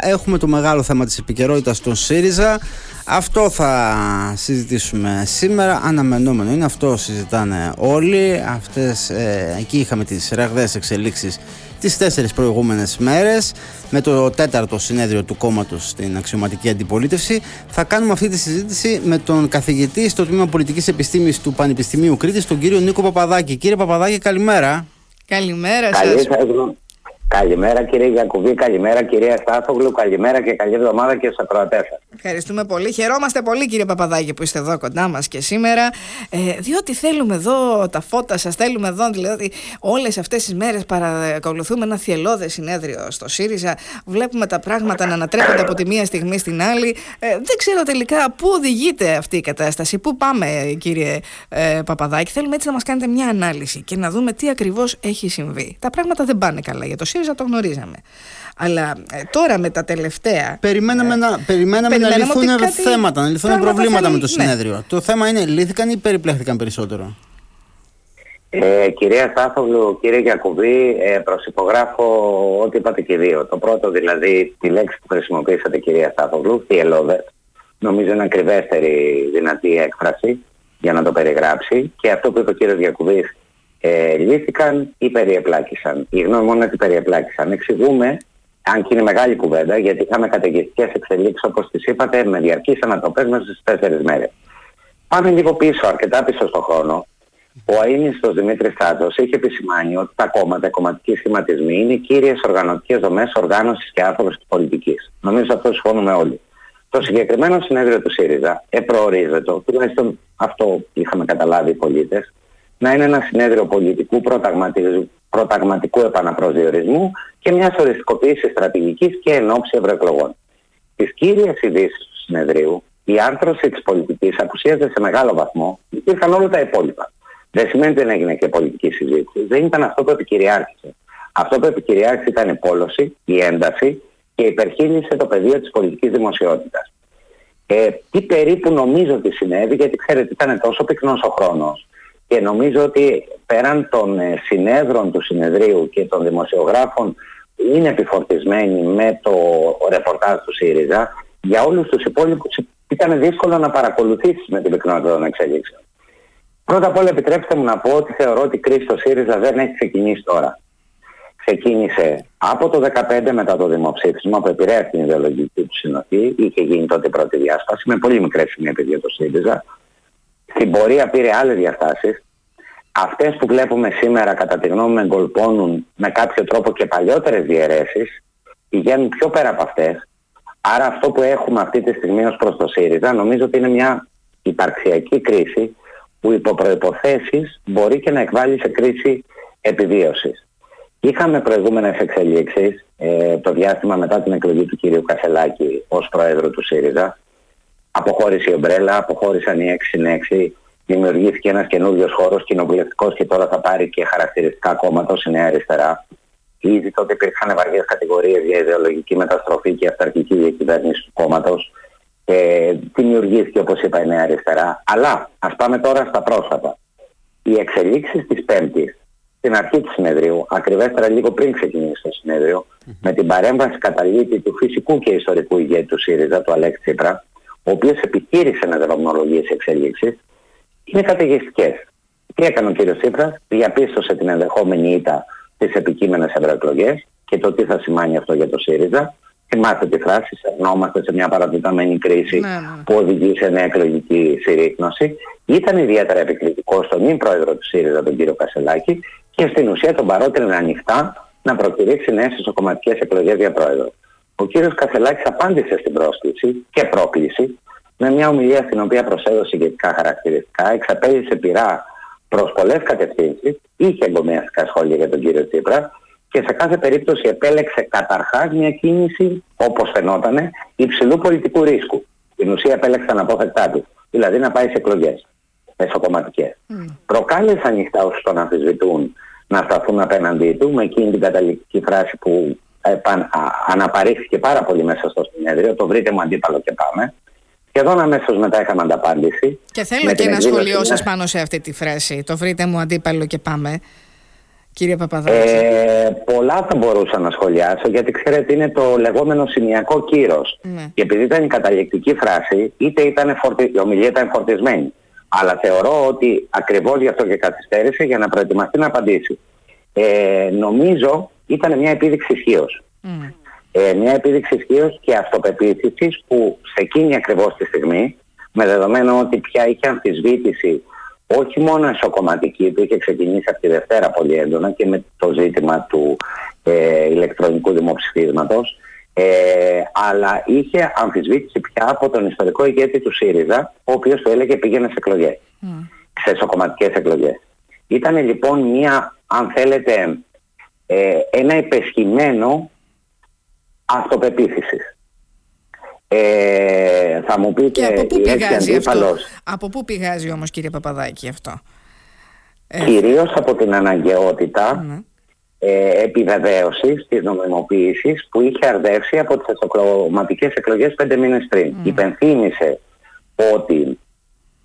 Έχουμε το μεγάλο θέμα της επικαιρότητας των ΣΥΡΙΖΑ. Αυτό θα συζητήσουμε σήμερα. Αναμενόμενο είναι, αυτό συζητάνε όλοι. Αυτές, ε, εκεί είχαμε τις ραγδαίες εξελίξεις τις τέσσερις προηγούμενες μέρες με το τέταρτο συνέδριο του κόμματος στην αξιωματική αντιπολίτευση. Θα κάνουμε αυτή τη συζήτηση με τον καθηγητή στο Τμήμα Πολιτικής Επιστήμης του Πανεπιστημίου Κρήτης, τον κύριο Νίκο Παπαδάκη. Κύριε Παπαδάκη, καλημέρα. Καλημέρα σας. Καλημέρα κύριε Γιακουβή, καλημέρα κυρία Στάθογλου, καλημέρα και καλή εβδομάδα και στους ακροατές σας. Ευχαριστούμε πολύ. Χαιρόμαστε πολύ κύριε Παπαδάκη που είστε εδώ κοντά μας και σήμερα ε, διότι θέλουμε εδώ τα φώτα σας, θέλουμε εδώ δηλαδή όλες αυτές τις μέρες παρακολουθούμε ένα θυελώδε συνέδριο στο ΣΥΡΙΖΑ βλέπουμε τα πράγματα να ανατρέπονται από τη μία στιγμή στην άλλη ε, δεν ξέρω τελικά πού οδηγείται αυτή η κατάσταση, πού πάμε κύριε ε, Παπαδάκη θέλουμε έτσι να μας κάνετε μια ανάλυση και να δούμε τι ακριβώς έχει συμβεί. Τα πράγματα δεν πάνε καλά για το ΣΥΡΙΖΑ το γνωρίζαμε. Αλλά ε, τώρα με τα τελευταία. Περιμέναμε, ε, να, περιμέναμε, να λυθούν θέματα, να λυθούν προβλήματα με το ναι. συνέδριο. Το θέμα είναι λύθηκαν ή περιπλέχθηκαν περισσότερο; Ε, κυρία Στάθογλου, κύριε Γιακουβή, ε, προσυπογράφω ό,τι είπατε και δύο. Το πρώτο δηλαδή, τη λέξη που χρησιμοποίησατε κυρία Στάθογλου, θυελώδε, νομίζω είναι ακριβέστερη δυνατή έκφραση για να το περιγράψει. Και αυτό που είπε ο κύριος Γιακουβής, ε, λύθηκαν ή περιεπλάκησαν. Η γνώμη μόνο είναι ότι περιεπλάκησαν. Εξηγούμε, αν και είναι μεγάλη κουβέντα, γιατί είχαμε καταιγιστικές εξελίξεις όπως τις είπατε με διαρκείς ανατοπές μέσα στις τέσσερις μέρες. Πάμε λίγο πίσω, αρκετά πίσω στον χρόνο. Ο αείμνηστος Δημήτρης Στάτος είχε επισημάνει ότι τα κόμματα, οι κομματικοί σχηματισμοί είναι οι κύριες οργανωτικές δομές οργάνωσης και άθρωπης της πολιτικής. Νομίζω αυτό συμφωνούμε όλοι. Το συγκεκριμένο συνέδριο του ΣΥΡΙΖΑ επροορίζεται, τουλάχιστον αυτό είχαμε καταλάβει οι πολίτες, να είναι ένα συνέδριο πολιτικού προταγματικού επαναπροσδιορισμού και μιας οριστικοποίησης στρατηγικής και ενόψη ευρωεκλογών. Τις κύριες ειδήσεις του συνεδρίου, η άρθρωση της πολιτικής απουσίαζε σε μεγάλο βαθμό, υπήρχαν όλα τα υπόλοιπα. Δεν σημαίνει ότι δεν έγινε και πολιτική συζήτηση. Δεν ήταν αυτό που επικυριάρχησε. Αυτό που επικυριάρχησε ήταν η πόλωση, η ένταση και υπερχείλησε το πεδίο της πολιτικής δημοσιότητας. Ε, τι περίπου νομίζω ότι συνέβη, γιατί ξέρετε ήταν τόσο πυκνός ο χρόνος και νομίζω ότι πέραν των ε, συνέδρων του συνεδρίου και των δημοσιογράφων είναι επιφορτισμένοι με το ρεπορτάζ του ΣΥΡΙΖΑ, για όλους τους υπόλοιπους ήταν δύσκολο να παρακολουθήσεις με την πυκνότητα των εξελίξεων. Πρώτα απ' όλα επιτρέψτε μου να πω ότι θεωρώ ότι η κρίση στο ΣΥΡΙΖΑ δεν έχει ξεκινήσει τώρα. Ξεκίνησε από το 2015 μετά το δημοψήφισμα που επηρέασε την ιδεολογική του συνοχή. Είχε γίνει τότε η πρώτη διάσπαση με πολύ μικρές σημεία για το ΣΥΡΙΖΑ στην πορεία πήρε άλλες διαστάσεις. Αυτές που βλέπουμε σήμερα κατά τη γνώμη με εγκολπώνουν με κάποιο τρόπο και παλιότερες διαιρέσεις πηγαίνουν πιο πέρα από αυτές. Άρα αυτό που έχουμε αυτή τη στιγμή ως προς το ΣΥΡΙΖΑ νομίζω ότι είναι μια υπαρξιακή κρίση που υπό προϋποθέσεις μπορεί και να εκβάλει σε κρίση επιβίωσης. Είχαμε προηγούμενες εξελίξεις ε, το διάστημα μετά την εκλογή του κυρίου Κασελάκη ως πρόεδρο του ΣΥΡΙΖΑ αποχώρησε η ομπρέλα, αποχώρησαν οι 6 δημιουργήθηκε ένας καινούριος χώρος κοινοβουλευτικός και τώρα θα πάρει και χαρακτηριστικά κόμματα ως η Νέα Αριστερά. Ήδη τότε υπήρξαν βαριές κατηγορίες για ιδεολογική μεταστροφή και αυταρχική διακυβέρνηση του κόμματος. Ε, δημιουργήθηκε όπως είπα η Νέα Αριστερά. Αλλά ας πάμε τώρα στα πρόσφατα. Οι εξελίξεις της Πέμπτης στην αρχή του συνεδρίου, ακριβέστερα λίγο πριν ξεκινήσει το συνεδριο με την παρέμβαση καταλήτη του φυσικού και ιστορικού ηγέτη του ΣΥΡΙΖΑ, του Αλέξη Τσίπρα, ο οποίος επιχείρησε να δρομολογήσει εξελίξεις, είναι καταιγιστικές. Τι έκανε ο κ. Τσίπρας, διαπίστωσε την ενδεχόμενη ήττα στι επικείμενε ευρωεκλογέ και το τι θα σημαίνει αυτό για το ΣΥΡΙΖΑ. Θυμάστε τη φράση, σερνόμαστε σε μια παρατηταμένη κρίση ναι, ναι. που οδηγεί σε νέα εκλογική συρρήκνωση. Ήταν ιδιαίτερα επικριτικό στον νυν πρόεδρο του ΣΥΡΙΖΑ, τον κύριο Κασελάκη, και στην ουσία τον παρότρινε ανοιχτά να προκυρήσει νέες ισοκομματικές εκλογές για πρόεδρο. Ο κύριος Κασελάκης απάντησε στην πρόσκληση και πρόκληση με μια ομιλία στην οποία προσέδωσε ηγετικά χαρακτηριστικά, εξαπέλυσε πειρά προς πολλές κατευθύνσεις, είχε εγκομιαστικά σχόλια για τον κύριο Τσίπρα και σε κάθε περίπτωση επέλεξε καταρχάς μια κίνηση, όπως φαινόταν, υψηλού πολιτικού ρίσκου. Στην ουσία επέλεξε αναπόφευκτά του, δηλαδή να πάει σε εκλογές μεσοκομματικές. Mm. Προκάλεσε ανοιχτά όσους τον αμφισβητούν να σταθούν απέναντί του με εκείνη την καταληκτική φράση που αναπαρήχθηκε πάρα πολύ μέσα στο συνέδριο, το βρείτε μου αντίπαλο και πάμε. Σχεδόν αμέσως μετά είχαμε ανταπάντηση. Και θέλω και ένα σχολείο σα πάνω σε αυτή τη φράση. Το βρείτε μου αντίπαλο και πάμε. κύριε Παπαδάκη. Ε, πολλά θα μπορούσα να σχολιάσω γιατί ξέρετε είναι το λεγόμενο σημειακό κύρος. Ναι. Και επειδή ήταν η καταληκτική φράση, είτε ήταν φορτι... η ομιλία ήταν φορτισμένη. Αλλά θεωρώ ότι ακριβώς γι' αυτό και καθυστέρησε για να προετοιμαστεί να απαντήσει. Ε, νομίζω ήταν μια επίδειξη ισχύως. Μμ. Ε, μια επίδειξη ισχύως και αυτοπεποίθησης που σε εκείνη ακριβώς τη στιγμή, με δεδομένο ότι πια είχε αμφισβήτηση όχι μόνο εσωκομματική που είχε ξεκινήσει από τη Δευτέρα πολύ έντονα και με το ζήτημα του ε, ηλεκτρονικού δημοψηφίσματος ε, αλλά είχε αμφισβήτηση πια από τον ιστορικό ηγέτη του ΣΥΡΙΖΑ ο οποίος του έλεγε πήγαινε σε εκλογές, Μμ. σε εσωκομματικές εκλογές. Ήταν λοιπόν μια, αν θέλετε, ε, ένα υπεσχημένο αυτοπεποίθησης. Ε, θα μου πείτε Και από πού η λέξη πηγάζει αυτό; αντίπαλος Από πού πηγάζει όμως κύριε Παπαδάκη αυτό; Ε, κυρίως από την αναγκαιότητα ναι. ε, επιβεβαίωσης της νομιμοποίησης που είχε αρδεύσει από τις εσωκομματικές εκλογές πέντε μήνες πριν. Υπενθύμησε ότι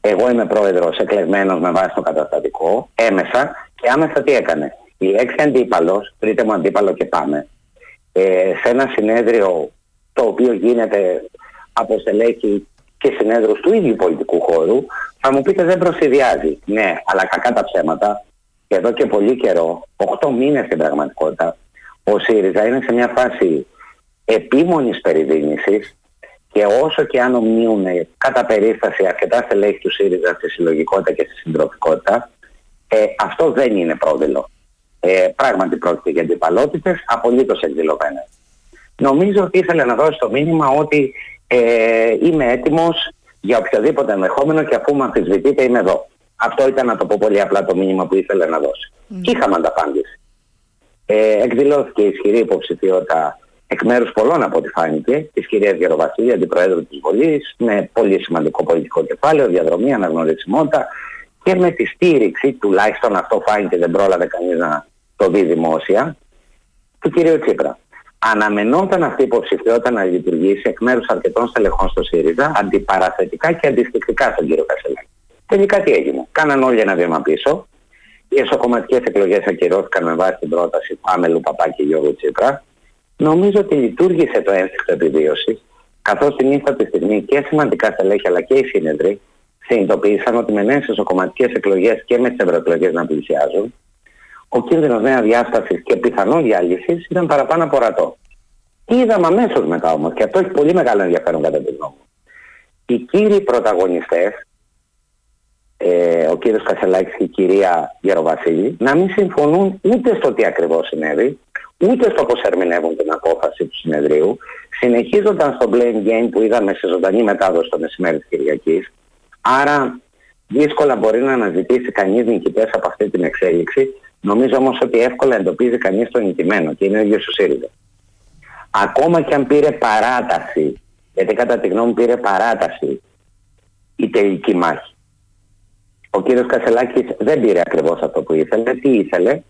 εγώ είμαι πρόεδρος εκλεγμένος με βάση το καταστατικό, έμεσα και άμεσα τι έκανε; Η λέξη αντίπαλος, βρείτε μου αντίπαλο και πάμε, ε, σε ένα συνέδριο το οποίο γίνεται από στελέχη και συνέδρους του ίδιου πολιτικού χώρου, θα μου πείτε δεν προσυδειάζει. Ναι, αλλά κακά τα ψέματα. Και εδώ και πολύ καιρό, 8 μήνες στην πραγματικότητα, ο ΣΥΡΙΖΑ είναι σε μια φάση επίμονης περιδίνησης και όσο και αν ομνύουν κατά περίσταση αρκετά στελέχη του ΣΥΡΙΖΑ στη συλλογικότητα και στη συντροφικότητα, ε, αυτό δεν είναι πρόδειλο. Ε, πράγματι πρόκειται για αντιπαλότητες απολύτως εκδηλωμένες. Νομίζω ότι ήθελε να δώσει το μήνυμα ότι ε, είμαι έτοιμος για οποιοδήποτε ενδεχόμενο και αφού με αμφισβητείτε είμαι εδώ. Αυτό ήταν να το πω πολύ απλά το μήνυμα που ήθελε να δώσει. Και είχαμε ανταπάντηση. Ε, εκδηλώθηκε ισχυρή υποψηφιότητα εκ μέρους πολλών από ό,τι φάνηκε της κυρίας Γεροβασίλη, αντιπροέδρου της Βολής, με πολύ σημαντικό πολιτικό κεφάλαιο, διαδρομή, αναγνωρισιμότητα και με τη στήριξη, τουλάχιστον αυτό φάνηκε δεν πρόλαβε κανείς να το δει δημόσια, του κυρίου Τσίπρα. Αναμενόταν αυτή η υποψηφιότητα να λειτουργήσει εκ μέρους αρκετών στελεχών στο ΣΥΡΙΖΑ αντιπαραθετικά και αντιστοιχτικά στον κύριο Κασελάκη. Τελικά τι έγινε. Κάναν όλοι ένα βήμα πίσω. Οι εσωκομματικές εκλογές ακυρώθηκαν με βάση την πρόταση Πάμελου Παπάκη Γιώργου Τσίπρα. Νομίζω ότι λειτουργήσε το ένστικτο επιβίωση, καθώς την ύφατη στιγμή και σημαντικά στελέχη αλλά και οι σύνεδροι συνειδητοποίησαν ότι με νέες εσωκομματικές εκλογές και με τις ευρωεκλογές να πλησιάζουν, ο κίνδυνος νέα διάστασης και πιθανόν διάλυσης ήταν παραπάνω από ορατό. Τι είδαμε αμέσως μετά όμως, και αυτό έχει πολύ μεγάλο ενδιαφέρον κατά τη γνώμη μου. Οι κύριοι πρωταγωνιστές, ε, ο κύριος Κασελάκης και η κυρία Γεροβασίλη, να μην συμφωνούν ούτε στο τι ακριβώς συνέβη, ούτε στο πώς ερμηνεύουν την απόφαση του συνεδρίου, συνεχίζονταν στο blame game που είδαμε σε ζωντανή μετάδοση το μεσημέρι της Κυριακής. Άρα δύσκολα μπορεί να αναζητήσει κανείς νικητές από αυτή την εξέλιξη. Νομίζω όμως ότι εύκολα εντοπίζει κανείς το νικημένο και είναι ο ίδιος ο ΣΥΡΙΖΑ. Ακόμα και αν πήρε παράταση, γιατί κατά τη γνώμη μου πήρε παράταση η τελική μάχη. Ο κύριος Κασελάκης δεν πήρε ακριβώς αυτό που ήθελε. Τι ήθελε,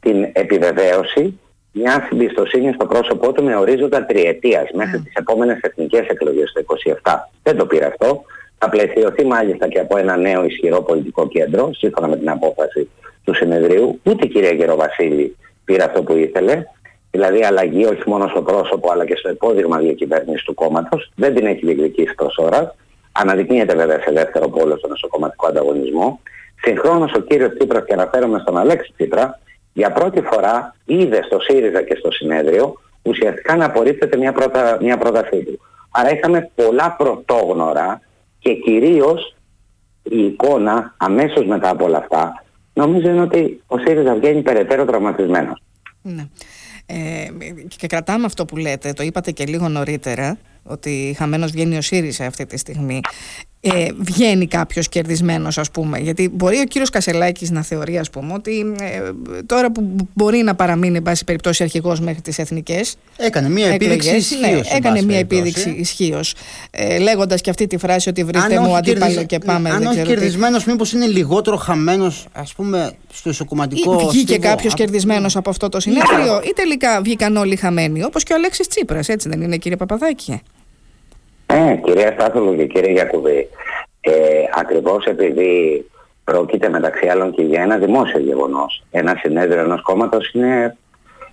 την επιβεβαίωση μια εμπιστοσύνη στο πρόσωπό του με ορίζοντα τριετίας μέχρι τις επόμενες εθνικές εκλογές το 27. Δεν το πήρε αυτό. Θα πλαισιωθεί μάλιστα και από ένα νέο ισχυρό πολιτικό κέντρο, σύμφωνα με την απόφαση του συνεδρίου. Ούτε η κυρία Γεροβασίλη πήρε αυτό που ήθελε. Δηλαδή αλλαγή όχι μόνο στο πρόσωπο αλλά και στο υπόδειγμα διακυβέρνησης του κόμματος. Δεν την έχει διεκδικήσει προς ώρα. Αναδεικνύεται βέβαια σε δεύτερο πόλο στον εσωκομματικό ανταγωνισμό. Συγχρόνως ο κύριος Τσίπρας και αναφέρομαι στον Αλέξη Τσίπρα για πρώτη φορά είδε στο ΣΥΡΙΖΑ και στο συνέδριο ουσιαστικά να απορρίπτεται μια, πρώτα, μια πρότασή του. Άρα είχαμε πολλά πρωτόγνωρα και κυρίως η εικόνα αμέσως μετά από όλα αυτά νομίζω είναι ότι ο ΣΥΡΙΖΑ βγαίνει περαιτέρω τραυματισμένος. Ναι. Ε, και κρατάμε αυτό που λέτε, το είπατε και λίγο νωρίτερα, ότι χαμένος βγαίνει ο ΣΥΡΙΖΑ αυτή τη στιγμή. Ε, βγαίνει κάποιος κερδισμένος, ας πούμε. Γιατί μπορεί ο κύριος Κασελάκης να θεωρεί, ας πούμε, ότι ε, τώρα που μπορεί να παραμείνει, εν πάση περιπτώσει, αρχηγός μέχρι τις εθνικές. Έκανε μια επίδειξη ισχύως. Ναι, έκανε μια επίδειξη ισχύως. Ε, Λέγοντας και αυτή τη φράση ότι βρείτε μου αντίπαλο κερδισ... και πάμε. Αν όχι κερδισμένος, μήπως είναι λιγότερο χαμένος, ας πούμε, στο ισοκομματικό. Ή βγήκε κάποιος κερδισμένος από αυτό το συνέδριο, ή τελικά βγήκαν όλοι χαμένοι. Όπως και ο Αλέξης Τσίπρας, έτσι δεν είναι, κύριε Παπαδάκη; Ε, κυρία Στάθολου και κύριε Γιακουβή, ε, ακριβώς επειδή Πρόκειται μεταξύ άλλων και για ένα δημόσιο γεγονός. Ένα συνέδριο ενός κόμματος είναι,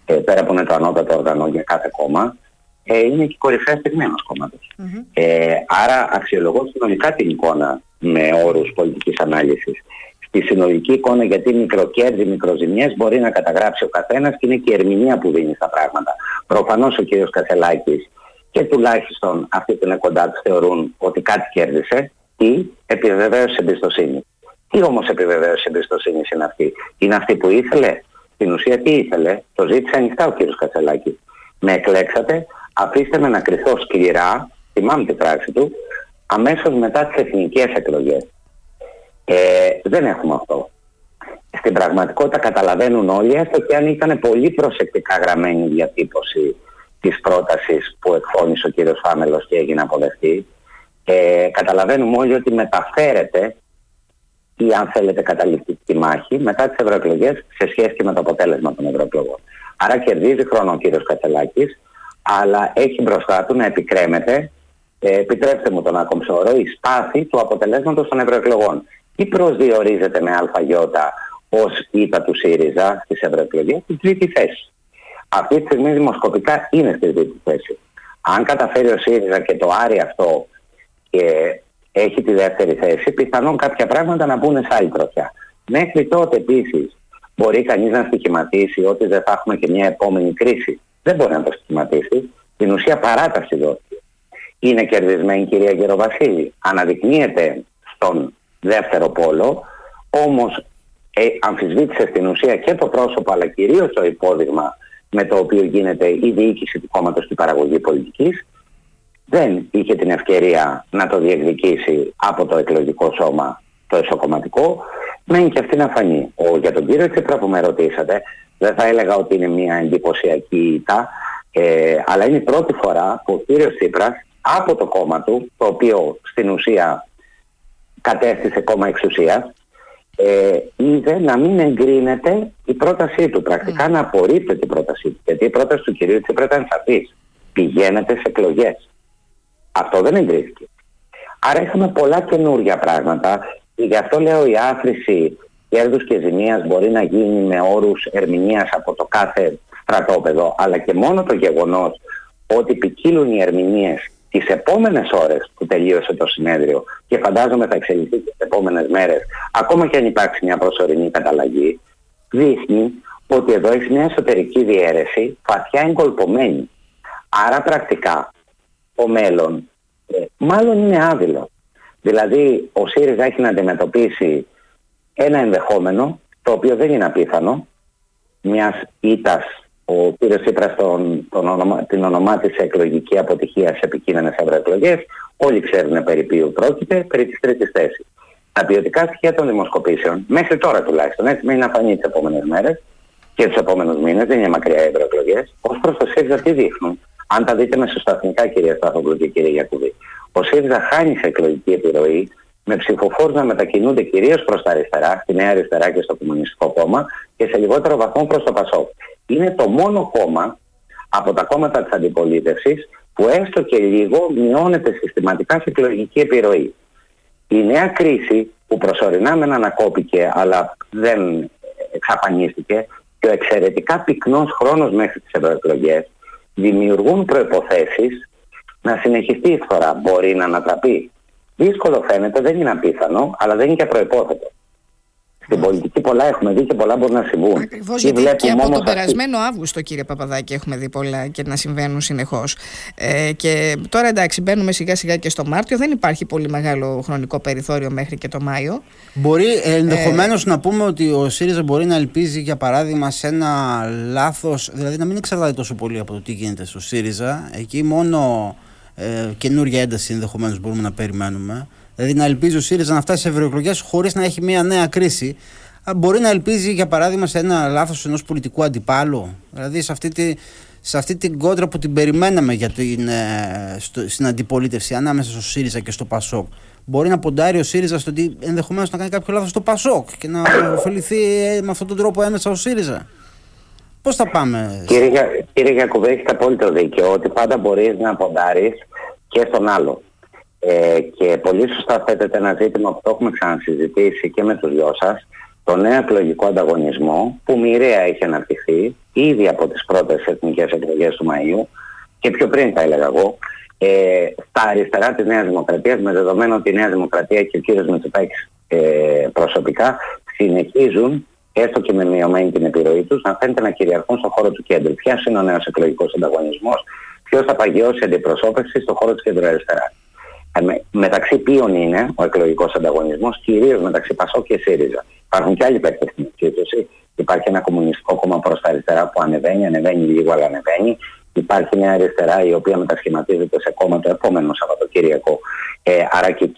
ε, πέρα από είναι το ανώτατο όργανο για κάθε κόμμα, ε, είναι και κορυφαία στιγμή ενός κόμματος. Ε, άρα αξιολογώ συνολικά την εικόνα με όρους πολιτικής ανάλυσης. Στη συνολική εικόνα γιατί μικροκέρδη, μικροζημιές μπορεί να καταγράψει ο καθένας και είναι και η ερμηνεία που δίνει στα πράγματα. Προφανώς ο κ. Κασελάκης και τουλάχιστον αυτοί που είναι κοντά τους θεωρούν ότι κάτι κέρδισε ή επιβεβαίωσε εμπιστοσύνη. Τι όμως επιβεβαίωση εμπιστοσύνη είναι αυτή; Είναι αυτή που ήθελε; Στην ουσία τι ήθελε; Το ζήτησε ανοιχτά ο κ. Κασελάκης. Με εκλέξατε, αφήστε με να κρυθώ σκληρά, θυμάμαι την πράξη του, αμέσως μετά τις εθνικές εκλογές. Ε, δεν έχουμε αυτό. Στην πραγματικότητα καταλαβαίνουν όλοι, έστω και αν ήταν πολύ προσεκτικά γραμμένη η διατύπωση της πρότασης που εκφώνησε ο κύριος Φάμελος και έγινε αποδεκτή, ε, καταλαβαίνουμε όλοι ότι μεταφέρεται ή αν θέλετε καταληκτική μάχη μετά τις ευρωεκλογές σε σχέση και με το αποτέλεσμα των ευρωεκλογών. Άρα κερδίζει χρόνο ο κύριος Κατσελάκης, αλλά έχει μπροστά του να επικρέμεται, ε, επιτρέψτε μου τον ακομψόρο, η σπάθη του αποτελέσματος των ευρωεκλογών. Τι προσδιορίζεται με αλφαγιώτα ως ήττα του ΣΥΡΙΖΑ στις ευρωεκλογές, στην τρίτη θέση. Αυτή τη στιγμή δημοσκοπικά είναι στη τρίτη θέση. Αν καταφέρει ο ΣΥΡΙΖΑ και το άρει αυτό και έχει τη δεύτερη θέση, πιθανόν κάποια πράγματα να μπουν σε άλλη τροχιά. Μέχρι τότε επίσης μπορεί κανείς να στοιχηματίσει ότι δεν θα έχουμε και μια επόμενη κρίση. Δεν μπορεί να το στοιχηματίσει. Στην ουσία παράταση δόθηκε. Είναι κερδισμένη η κυρία Γεροβασίλη. Αναδεικνύεται στον δεύτερο πόλο, όμως ε, αμφισβήτησε στην ουσία και το πρόσωπο αλλά κυρίως το υπόδειγμα με το οποίο γίνεται η διοίκηση του κόμματος στην παραγωγή πολιτικής δεν είχε την ευκαιρία να το διεκδικήσει από το εκλογικό σώμα το εσωκομματικό, μένει και αυτή να φανεί. Ο, για τον κύριο Τσίπρα που με ρωτήσατε, δεν θα έλεγα ότι είναι μια εντυπωσιακή ήττα, ε, αλλά είναι η πρώτη φορά που ο κύριος Τσίπρας από το κόμμα του, το οποίο στην ουσία κατέστησε κόμμα εξουσίας, ε, είδε να μην εγκρίνεται η πρότασή του, πρακτικά mm. να απορρίπτεται η πρότασή του. Γιατί η πρόταση του κυρίου Τσίπρα ήταν σαφής. Πηγαίνετε σε εκλογές. Αυτό δεν εγκρίθηκε. Άρα είχαμε πολλά καινούργια πράγματα και γι' αυτό λέω η άθρηση κέρδους και ζημίας μπορεί να γίνει με όρους ερμηνείας από το κάθε στρατόπεδο αλλά και μόνο το γεγονός ότι ποικίλουν οι ερμηνείες τις επόμενες ώρες που τελείωσε το συνέδριο και φαντάζομαι θα εξελιχθεί τις επόμενες μέρες ακόμα και αν υπάρξει μια προσωρινή καταλλαγή δείχνει ότι εδώ έχει μια εσωτερική διαίρεση βαθιά εγκολπωμένη. Άρα πρακτικά ο μέλλον ε, μάλλον είναι άδειλο. Δηλαδή ο ΣΥΡΙΖΑ έχει να αντιμετωπίσει ένα ενδεχόμενο το οποίο δεν είναι απίθανο μιας ήττας ο κ. Τσίπρας τον, τον την ονομάτισε εκλογική αποτυχία σε επικείμενες ευρωεκλογές. Όλοι ξέρουν περί ποιου πρόκειται, περί της τρίτης θέσης. Τα ποιοτικά στοιχεία των δημοσκοπήσεων, μέχρι τώρα τουλάχιστον, έτσι μένει να φανεί τις επόμενες μέρες και τους επόμενους μήνες, δεν είναι μακριά οι ευρωεκλογές, ως προς το ΣΥΡΙΖΑ τι δείχνουν; Αν τα δείτε μεσοσταθμικά, κυρία Στάθοβλου και κύριε Γιακουβή, ο ΣΥΡΙΖΑ χάνει σε εκλογική επιρροή με ψηφοφόρους να μετακινούνται κυρίως προς τα αριστερά, στη Νέα Αριστερά και στο Κομμουνιστικό Κόμμα και σε λιγότερο βαθμό προς το ΠΑΣΟΚ. Είναι το μόνο κόμμα από τα κόμματα της αντιπολίτευσης που έστω και λίγο μειώνεται συστηματικά σε εκλογική επιρροή. Η νέα κρίση που προσωρινά μεν ανακόπηκε αλλά δεν εξαφανίστηκε και ο εξαιρετικά πυκνός χρόνος μέχρι τις ευρωεκλογές δημιουργούν προϋποθέσεις να συνεχιστεί η φθορά. Μπορεί να ανατραπεί. Δύσκολο φαίνεται, δεν είναι απίθανο, αλλά δεν είναι και προϋπόθετο. Στην πολιτική πολλά έχουμε δει και πολλά μπορούν να συμβούν. Ακριβώς γιατί και από τον περασμένο Αύγουστο, κύριε Παπαδάκη, έχουμε δει πολλά και να συμβαίνουν συνεχώς. Ε, και τώρα εντάξει, μπαίνουμε σιγά σιγά και στο Μάρτιο. Δεν υπάρχει πολύ μεγάλο χρονικό περιθώριο μέχρι και το Μάιο. Μπορεί ε, ενδεχομένως να πούμε ότι ο ΣΥΡΙΖΑ μπορεί να ελπίζει, για παράδειγμα, σε ένα λάθος, δηλαδή να μην εξαρτάται τόσο πολύ από το τι γίνεται στο ΣΥΡΙΖΑ. Εκεί μόνο ε, καινούργια ένταση ενδεχομένως μπορούμε να περιμένουμε. Δηλαδή να ελπίζει ο ΣΥΡΙΖΑ να φτάσει σε ευρωεκλογές χωρίς να έχει μια νέα κρίση. Μπορεί να ελπίζει, για παράδειγμα, σε ένα λάθος ενός πολιτικού αντιπάλου. Δηλαδή σε αυτή, τη, σε αυτή την κόντρα που την περιμέναμε για την, ε, στο, στην αντιπολίτευση ανάμεσα στο ΣΥΡΙΖΑ και στο ΠΑΣΟΚ. Μπορεί να ποντάρει ο ΣΥΡΙΖΑ στο ότι ενδεχομένως να κάνει κάποιο λάθος στο ΠΑΣΟΚ και να ωφεληθεί ε, με αυτόν τον τρόπο έμεσα ο ΣΥΡΙΖΑ. Πώς θα πάμε, Κύριε, κύριε Γιακουβέ, έχετε απόλυτο δίκιο ότι πάντα μπορείς να ποντάρεις και στον άλλο. Ε, και πολύ σωστά θέτεται ένα ζήτημα που το έχουμε ξανασυζητήσει και με τους δυο σας, το νέο εκλογικό ανταγωνισμό που μοιραία έχει αναπτυχθεί ήδη από τις πρώτες εθνικές εκλογές του Μαΐου και πιο πριν θα έλεγα εγώ, ε, στα αριστερά της Νέας Δημοκρατίας με δεδομένο ότι η Νέα Δημοκρατία και ο κύριος Μητσοτάκης ε, προσωπικά συνεχίζουν έστω και με μειωμένη την επιρροή τους να φαίνεται να κυριαρχούν στον χώρο του κέντρου. Ποιος είναι ο νέος εκλογικός ανταγωνισμός, ποιος θα παγιώσει αντιπροσώπευση στον χώρο της κέντρου αριστεράς. Ε, με, μεταξύ ποιων είναι ο εκλογικός ανταγωνισμός, κυρίως μεταξύ Πασό και ΣΥΡΙΖΑ. Υπάρχουν και άλλοι παίκτες στην εξήτωση. Υπάρχει ένα κομμουνιστικό κόμμα προς τα αριστερά που ανεβαίνει, ανεβαίνει λίγο αλλά ανεβαίνει. Υπάρχει μια αριστερά η οποία μετασχηματίζεται σε κόμμα το επόμενο Σαββατοκύριακο. Ε, άρα και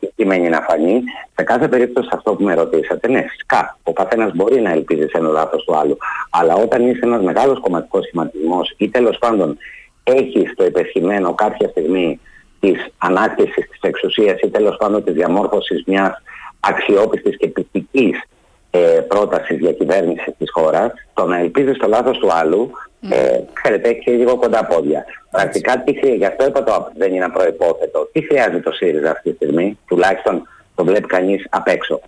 εκεί μένει να φανεί. Σε κάθε περίπτωση αυτό που με ρωτήσατε, ναι, φυσικά ο καθένας μπορεί να ελπίζει σε ένα λάθος του άλλου. Αλλά όταν είσαι ένας μεγάλος κομματικός σχηματισμός ή τέλος πάντων έχεις το υπεσχημένο κάποια στιγμή της ανάκτησης της εξουσίας ή τέλος πάντων της διαμόρφωσης μιας αξιόπιστης και πιστική ε, πρότασης διακυβέρνηση της χώρας, το να ελπίζεις στο λάθος του άλλου ε, ξέρετε, έχει λίγο κοντά πόδια. Πρακτικά, τι χρειάζεται, γι' αυτό είπα το δεν είναι προπόθετο. Τι χρειάζεται το ΣΥΡΙΖΑ αυτή τη στιγμή, τουλάχιστον το βλέπει κανείς απ' έξω;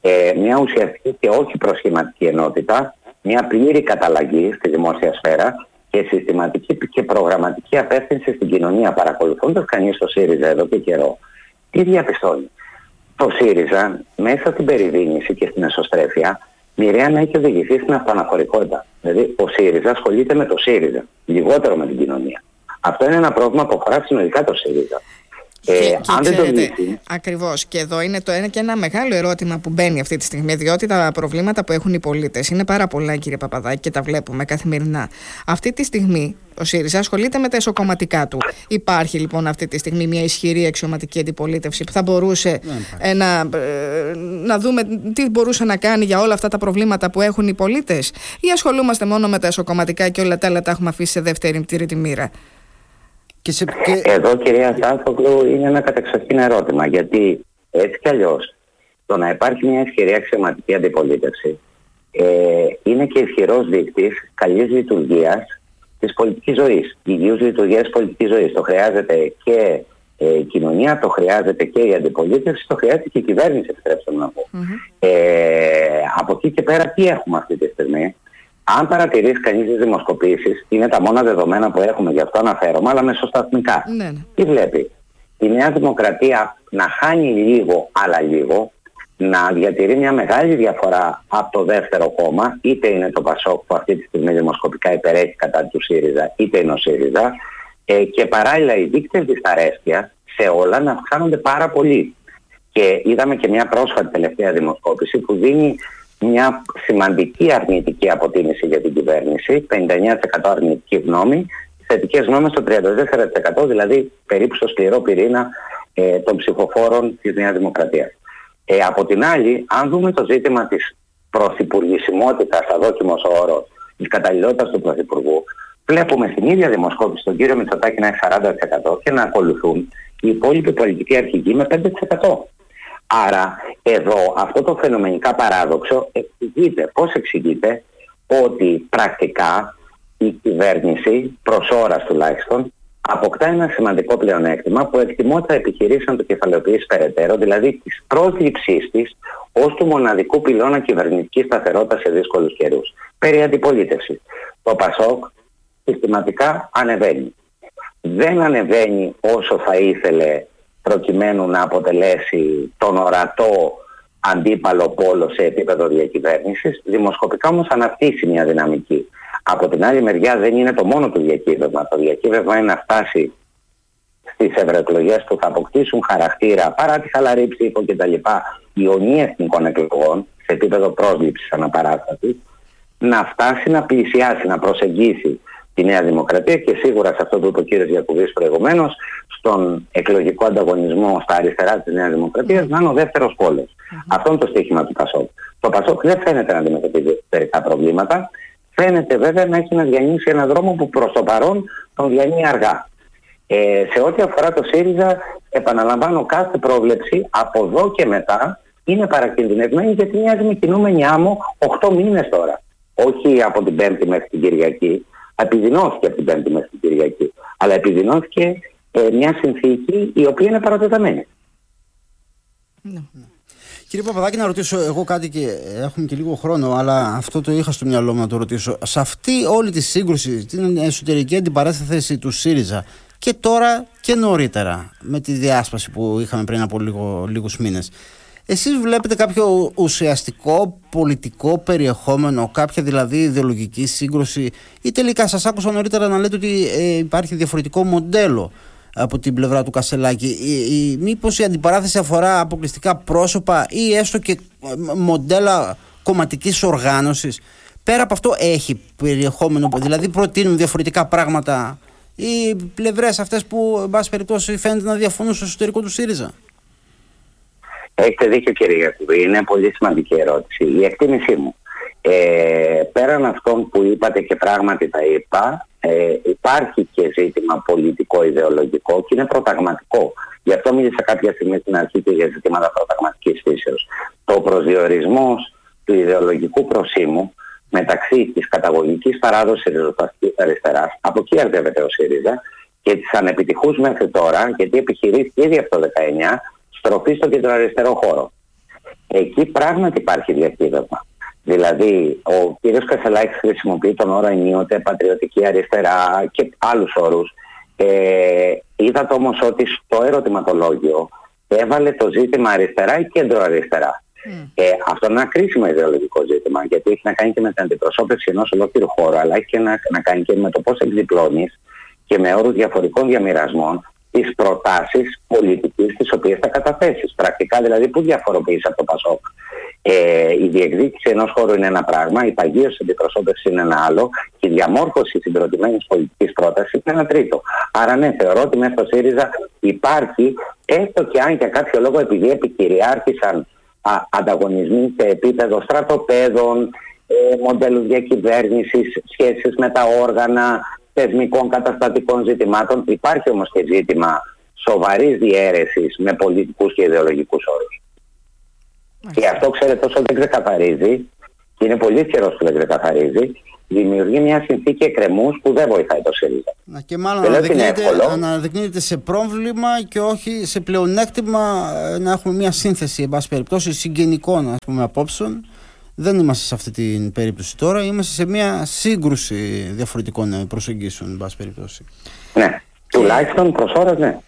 Ε, μια ουσιαστική και όχι προσχηματική ενότητα, μια πλήρη καταλλαγή στη δημόσια σφαίρα και συστηματική και προγραμματική απεύθυνση στην κοινωνία. Παρακολουθώντας κανείς το ΣΥΡΙΖΑ εδώ και καιρό, τι διαπιστώνει. Το ΣΥΡΙΖΑ μέσα στην περιδίνηση και στην εσωστρέφεια μοιραία να έχει οδηγηθεί στην αυτοαναφορικότητα. Δηλαδή, ο ΣΥΡΙΖΑ ασχολείται με το ΣΥΡΙΖΑ, λιγότερο με την κοινωνία. Αυτό είναι ένα πρόβλημα που αφορά συνολικά το ΣΥΡΙΖΑ. Ε, και, αν δεν το λύσει. Ακριβώς. Και εδώ είναι το ένα και ένα μεγάλο ερώτημα που μπαίνει αυτή τη στιγμή, διότι τα προβλήματα που έχουν οι πολίτες είναι πάρα πολλά, κύριε Παπαδάκη, και τα βλέπουμε καθημερινά. Αυτή τη στιγμή ο ΣΥΡΙΖΑ ασχολείται με τα εσωκομματικά του. Υπάρχει λοιπόν αυτή τη στιγμή μια ισχυρή αξιωματική αντιπολίτευση που θα μπορούσε ε, να, ε, να δούμε τι μπορούσε να κάνει για όλα αυτά τα προβλήματα που έχουν οι πολίτες, ή ασχολούμαστε μόνο με τα εσωκομματικά και όλα τα άλλα τα έχουμε αφήσει σε δεύτερη τρίτη μοίρα; Και σε... Εδώ κυρία Σάφογλου είναι ένα κατεξοχήν ερώτημα γιατί έτσι κι αλλιώς το να υπάρχει μια ισχυρή αξιωματική αντιπολίτευση ε, είναι και ισχυρός δείκτης καλής λειτουργίας της πολιτικής ζωής, υγιούς λειτουργίας της πολιτικής ζωής. Το χρειάζεται και ε, η κοινωνία, το χρειάζεται και η αντιπολίτευση, το χρειάζεται και η κυβέρνηση, επιτρέψτε μου να πω. Ε, από εκεί και πέρα τι έχουμε αυτή τη στιγμή; Αν παρατηρήσει κανείς τις δημοσκοπήσεις, είναι τα μόνα δεδομένα που έχουμε, γι' αυτό αναφέρομαι, αλλά μεσοσταθμικά. Ναι, ναι. Τι βλέπει; Η Νέα Δημοκρατία να χάνει λίγο, αλλά λίγο, να διατηρεί μια μεγάλη διαφορά από το δεύτερο κόμμα, είτε είναι το Πασόκ που αυτή τη στιγμή δημοσκοπικά υπερέχει κατά του ΣΥΡΙΖΑ, είτε είναι ο ΣΥΡΙΖΑ, ε, και παράλληλα οι δείκτες δυσαρέσκειας σε όλα να αυξάνονται πάρα πολύ. Και είδαμε και μια πρόσφατη τελευταία δημοσκόπηση που δίνει μια σημαντική αρνητική αποτίμηση για την κυβέρνηση, 59% αρνητική γνώμη, θετικές γνώμες στο 34%, δηλαδή περίπου στο σκληρό πυρήνα ε, των ψηφοφόρων της Νέας Δημοκρατίας. Ε, από την άλλη, αν δούμε το ζήτημα της πρωθυπουργησιμότητας, αδόκιμο όρο, της καταλληλότητας του πρωθυπουργού, βλέπουμε στην ίδια δημοσκόπηση τον κύριο Μητσοτάκη να έχει 40% και να ακολουθούν οι υπόλοιποι πολιτικοί αρχηγοί με 5%. Άρα εδώ αυτό το φαινομενικά παράδοξο εξηγείται. Πώς εξηγείται ότι πρακτικά η κυβέρνηση προς ώρας τουλάχιστον αποκτά ένα σημαντικό πλεονέκτημα που εκτιμώ θα επιχειρήσει να το κεφαλαιοποιήσει περαιτέρω, δηλαδή της πρόσληψής της ως του μοναδικού πυλώνα κυβερνητικής σταθερότητας σε δύσκολους καιρούς. Περί αντιπολίτευσης. Το ΠΑΣΟΚ συστηματικά ανεβαίνει. Δεν ανεβαίνει όσο θα ήθελε προκειμένου να αποτελέσει τον ορατό αντίπαλο πόλο σε επίπεδο διακυβέρνησης, δημοσκοπικά όμως αναπτύσσει μια δυναμική. Από την άλλη μεριά δεν είναι το μόνο του διακύβευμα. Το διακύβευμα είναι να φτάσει στις ευρωεκλογές που θα αποκτήσουν χαρακτήρα παρά τη χαλαρή ψήφο κτλ. ιονή εθνικών εκλογών σε επίπεδο πρόσληψης αναπαράστασης να φτάσει να πλησιάσει, να προσεγγίσει τη Νέα Δημοκρατία και σίγουρα σε αυτό που είπε ο κύριος Γιακουβής προηγουμένως στον εκλογικό ανταγωνισμό στα αριστερά της Νέας Δημοκρατίας να είναι ο δεύτερος πόλος. Αυτό είναι το στοίχημα του Πασόκ. Το Πασόκ δεν φαίνεται να αντιμετωπίζει εσωτερικά προβλήματα. Φαίνεται βέβαια να έχει να διανύσει έναν δρόμο που προς το παρόν τον διανύει αργά. Ε, σε ό,τι αφορά το ΣΥΡΙΖΑ, επαναλαμβάνω κάθε πρόβλεψη από εδώ και μετά είναι παρακινδυνευμένη γιατί μοιάζει με κινούμενη άμμο 8 μήνες τώρα. Όχι από την Πέμπτη μέχρι την Κυριακή, επιδεινώθηκε από την Πέμπτη μέχρι την Κυριακή, αλλά επιδεινώθηκε ε, μια συνθήκη η οποία είναι παρατεταμένη. Ναι. Κύριε Παπαδάκη, να ρωτήσω εγώ κάτι και έχουμε και λίγο χρόνο, αλλά αυτό το είχα στο μυαλό μου να το ρωτήσω. Σε αυτή όλη τη σύγκρουση, την εσωτερική αντιπαράθεση του ΣΥΡΙΖΑ και τώρα και νωρίτερα, με τη διάσπαση που είχαμε πριν από λίγο, λίγους μήνες, εσείς βλέπετε κάποιο ουσιαστικό πολιτικό περιεχόμενο, κάποια δηλαδή ιδεολογική σύγκρουση ή τελικά σας άκουσα νωρίτερα να λέτε ότι ε, υπάρχει διαφορετικό μοντέλο από την πλευρά του Κασελάκη. Η, η, μήπως η αντιπαράθεση αφορά αποκλειστικά πρόσωπα ή έστω και ε, μοντέλα κομματικής οργάνωσης. Πέρα από αυτό έχει περιεχόμενο, δηλαδή προτείνουν διαφορετικά πράγματα οι πλευρές αυτές που εν πάση περιπτώσει φαίνεται να διαφωνούν στο εσωτερικό του ΣΥΡΙΖΑ; Έχετε δίκιο κύριε Γιακουβή, είναι πολύ σημαντική ερώτηση. Η εκτίμησή μου, ε, πέραν αυτών που είπατε και πράγματι τα είπα, ε, υπάρχει και ζήτημα πολιτικό ιδεολογικό και είναι προταγματικό. Γι' αυτό μίλησα κάποια στιγμή στην αρχή και για ζητήματα προταγματικής φύσεως. Το προσδιορισμός του ιδεολογικού προσήμου μεταξύ της καταγωγικής παράδοσης ριζοσπαστικής αριστεράς, από εκεί αρδεύεται ο ΣΥΡΙΖΑ, και της ανεπιτυχούς μέχρι τώρα, γιατί επιχειρήθηκε ήδη από το 19, στροφή στο κεντροαριστερό χώρο. Εκεί πράγματι υπάρχει διακύβευμα. Δηλαδή, ο κύριος Κασελάκης χρησιμοποιεί τον όρο ενίοτε, πατριωτική αριστερά και άλλους όρους. Ε, είδατε όμως ότι στο ερωτηματολόγιο έβαλε το ζήτημα αριστερά ή κέντρο αριστερά. Mm. Ε, αυτό είναι ένα κρίσιμο ιδεολογικό ζήτημα, γιατί έχει να κάνει και με την αντιπροσώπευση ενός ολόκληρου χώρου, αλλά έχει και να, να κάνει και με το πώς εκδιπλώνεις και με όρους διαφορικών διαμοιρασμών τις προτάσεις πολιτικής τις οποίες θα καταθέσεις. Πρακτικά δηλαδή που διαφοροποιείς από το ΠΑΣΟΚ. Ε, η διεκδίκηση ενός χώρου είναι ένα πράγμα, η παγίωση αντιπροσώπευση είναι ένα άλλο και η διαμόρφωση συγκροτημένης πολιτικής πρότασης είναι ένα τρίτο. Άρα ναι, θεωρώ ότι μέσα στο ΣΥΡΙΖΑ υπάρχει, έστω και αν για κάποιο λόγο επειδή επικυριάρχησαν α, ανταγωνισμοί σε επίπεδο στρατοπέδων, ε, μοντέλους διακυβέρνησης, σχέσεις με τα όργανα, θεσμικών καταστατικών ζητημάτων. Υπάρχει όμως και ζήτημα σοβαρής διαίρεσης με πολιτικούς και ιδεολογικούς όρους. Και αυτό ξέρετε όσο δεν ξεκαθαρίζει, και είναι πολύ καιρός που δεν ξεκαθαρίζει, δημιουργεί μια συνθήκη εκκρεμούς που δεν βοηθάει το ΣΥΡΙΖΑ. Και μάλλον αναδεικνύεται, αναδεικνύεται σε πρόβλημα και όχι σε πλεονέκτημα ε, να έχουμε μια σύνθεση, εν πάση περιπτώσει, συγγενικών ας πούμε, απόψεων δεν είμαστε σε αυτή την περίπτωση τώρα, είμαστε σε μια σύγκρουση διαφορετικών προσεγγίσεων, εν πάση περιπτώσει. Ναι, τουλάχιστον προς ώρας ναι.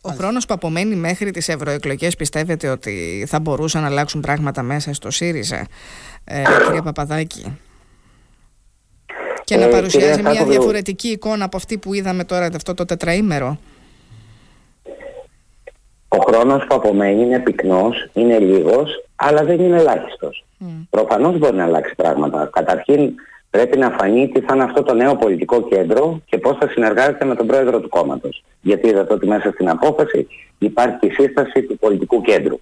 Ο χρόνος που απομένει μέχρι τις ευρωεκλογές πιστεύετε ότι θα μπορούσαν να αλλάξουν πράγματα μέσα στο ΣΥΡΙΖΑ, ε, κυρία Παπαδάκη; Και να ε, παρουσιάζει μια διαφορετική εικόνα από αυτή που είδαμε τώρα αυτό το τετραήμερο; Ο χρόνος που απομένει είναι πυκνός, είναι λίγος, αλλά δεν είναι ελάχιστος. Mm. Προφανώς μπορεί να αλλάξει πράγματα. Καταρχήν πρέπει να φανεί τι θα είναι αυτό το νέο πολιτικό κέντρο και πώς θα συνεργάζεται με τον πρόεδρο του κόμματος. Γιατί είδατε ότι μέσα στην απόφαση υπάρχει η σύσταση του πολιτικού κέντρου.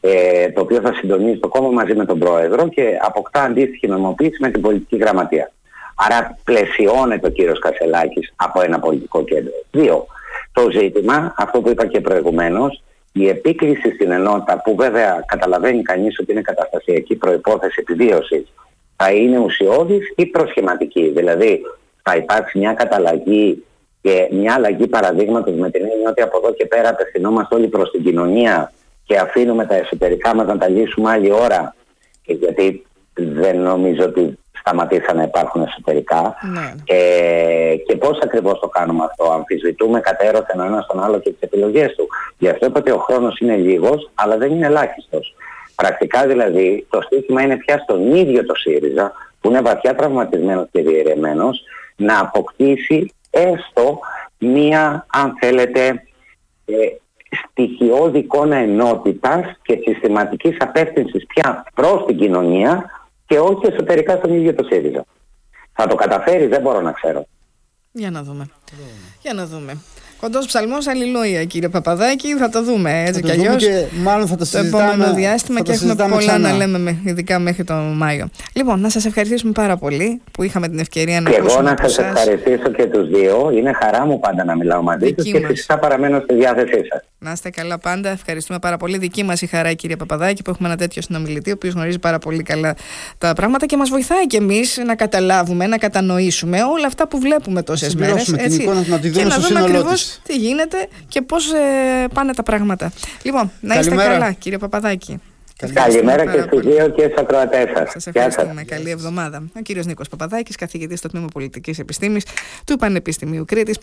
Ε, το οποίο θα συντονίζει το κόμμα μαζί με τον πρόεδρο και αποκτά αντίστοιχη νομοποίηση με την πολιτική γραμματεία. Άρα πλαισιώνεται ο κύριος Κασελάκης από ένα πολιτικό κέντρο. Δύο, το ζήτημα, αυτό που είπα και προηγουμένως, η επίκληση στην ενότητα που βέβαια καταλαβαίνει κανείς ότι είναι καταστασιακή προϋπόθεση επιβίωσης θα είναι ουσιώδης ή προσχηματική; Δηλαδή θα υπάρξει μια καταλλαγή και μια αλλαγή παραδείγματος με την έννοια ότι από εδώ και πέρα απευθυνόμαστε όλοι προς την κοινωνία και αφήνουμε τα εσωτερικά μας να τα λύσουμε άλλη ώρα; Γιατί δεν νομίζω ότι σταματήσαν να υπάρχουν εσωτερικά. Ναι. Ε, και πώς ακριβώς το κάνουμε αυτό. Αμφισβητούμε κατέρωθεν ο ένας τον άλλο και τις επιλογές του. Γι' αυτό είπα ότι ο χρόνος είναι λίγος, αλλά δεν είναι ελάχιστος. Πρακτικά δηλαδή το στίχημα είναι πια στον ίδιο το ΣΥΡΙΖΑ, που είναι βαθιά τραυματισμένος και διαιρεμένος, να αποκτήσει έστω μία, αν θέλετε, ε, στοιχειώδη εικόνα ενότητας και συστηματικής απεύθυνσης πια προς την κοινωνία και όχι εσωτερικά στον ίδιο το ΣΥΡΙΖΑ. Θα το καταφέρεις, δεν μπορώ να ξέρω. Για να δούμε. Για να δούμε. Κοντός ψαλμός, αλληλούια, κύριε Παπαδάκη. Θα το δούμε έτσι κι αλλιώς. Μάλλον θα το συζητάμε. Το επόμενο διάστημα και έχουμε πολλά ξανά. να λέμε, ειδικά μέχρι τον Μάιο. Λοιπόν, να σας ευχαριστήσουμε πάρα πολύ που είχαμε την ευκαιρία να Και εγώ να σας ευχαριστήσω και τους δύο. Είναι χαρά μου πάντα να μιλάω μαζί τους και φυσικά παραμένω στη διάθεσή σας. Να είστε καλά πάντα. Ευχαριστούμε πάρα πολύ. Δική μας η χαρά, κύριε Παπαδάκη, που έχουμε ένα τέτοιο συνομιλητή, ο οποίος γνωρίζει πάρα πολύ καλά τα πράγματα και μας βοηθάει κι εμείς να καταλάβουμε, να κατανοήσουμε όλα αυτά που βλέπουμε τόσες μέρε. Να την εικόνα, να τη δούμε στο σύνολό τι γίνεται και πώς ε, πάνε τα πράγματα. Λοιπόν, να είστε Καλημέρα. καλά, κύριε Παπαδάκη. Καλημέρα και πάρα στους πολύ. δύο και στους ακροατές σας. Σας Γεια σας. ευχαριστούμε. Καλή εβδομάδα. Ο κύριος Νίκος Παπαδάκης, καθηγητής στο Τμήμα Πολιτικής Επιστήμης του Πανεπιστημίου Κρήτης.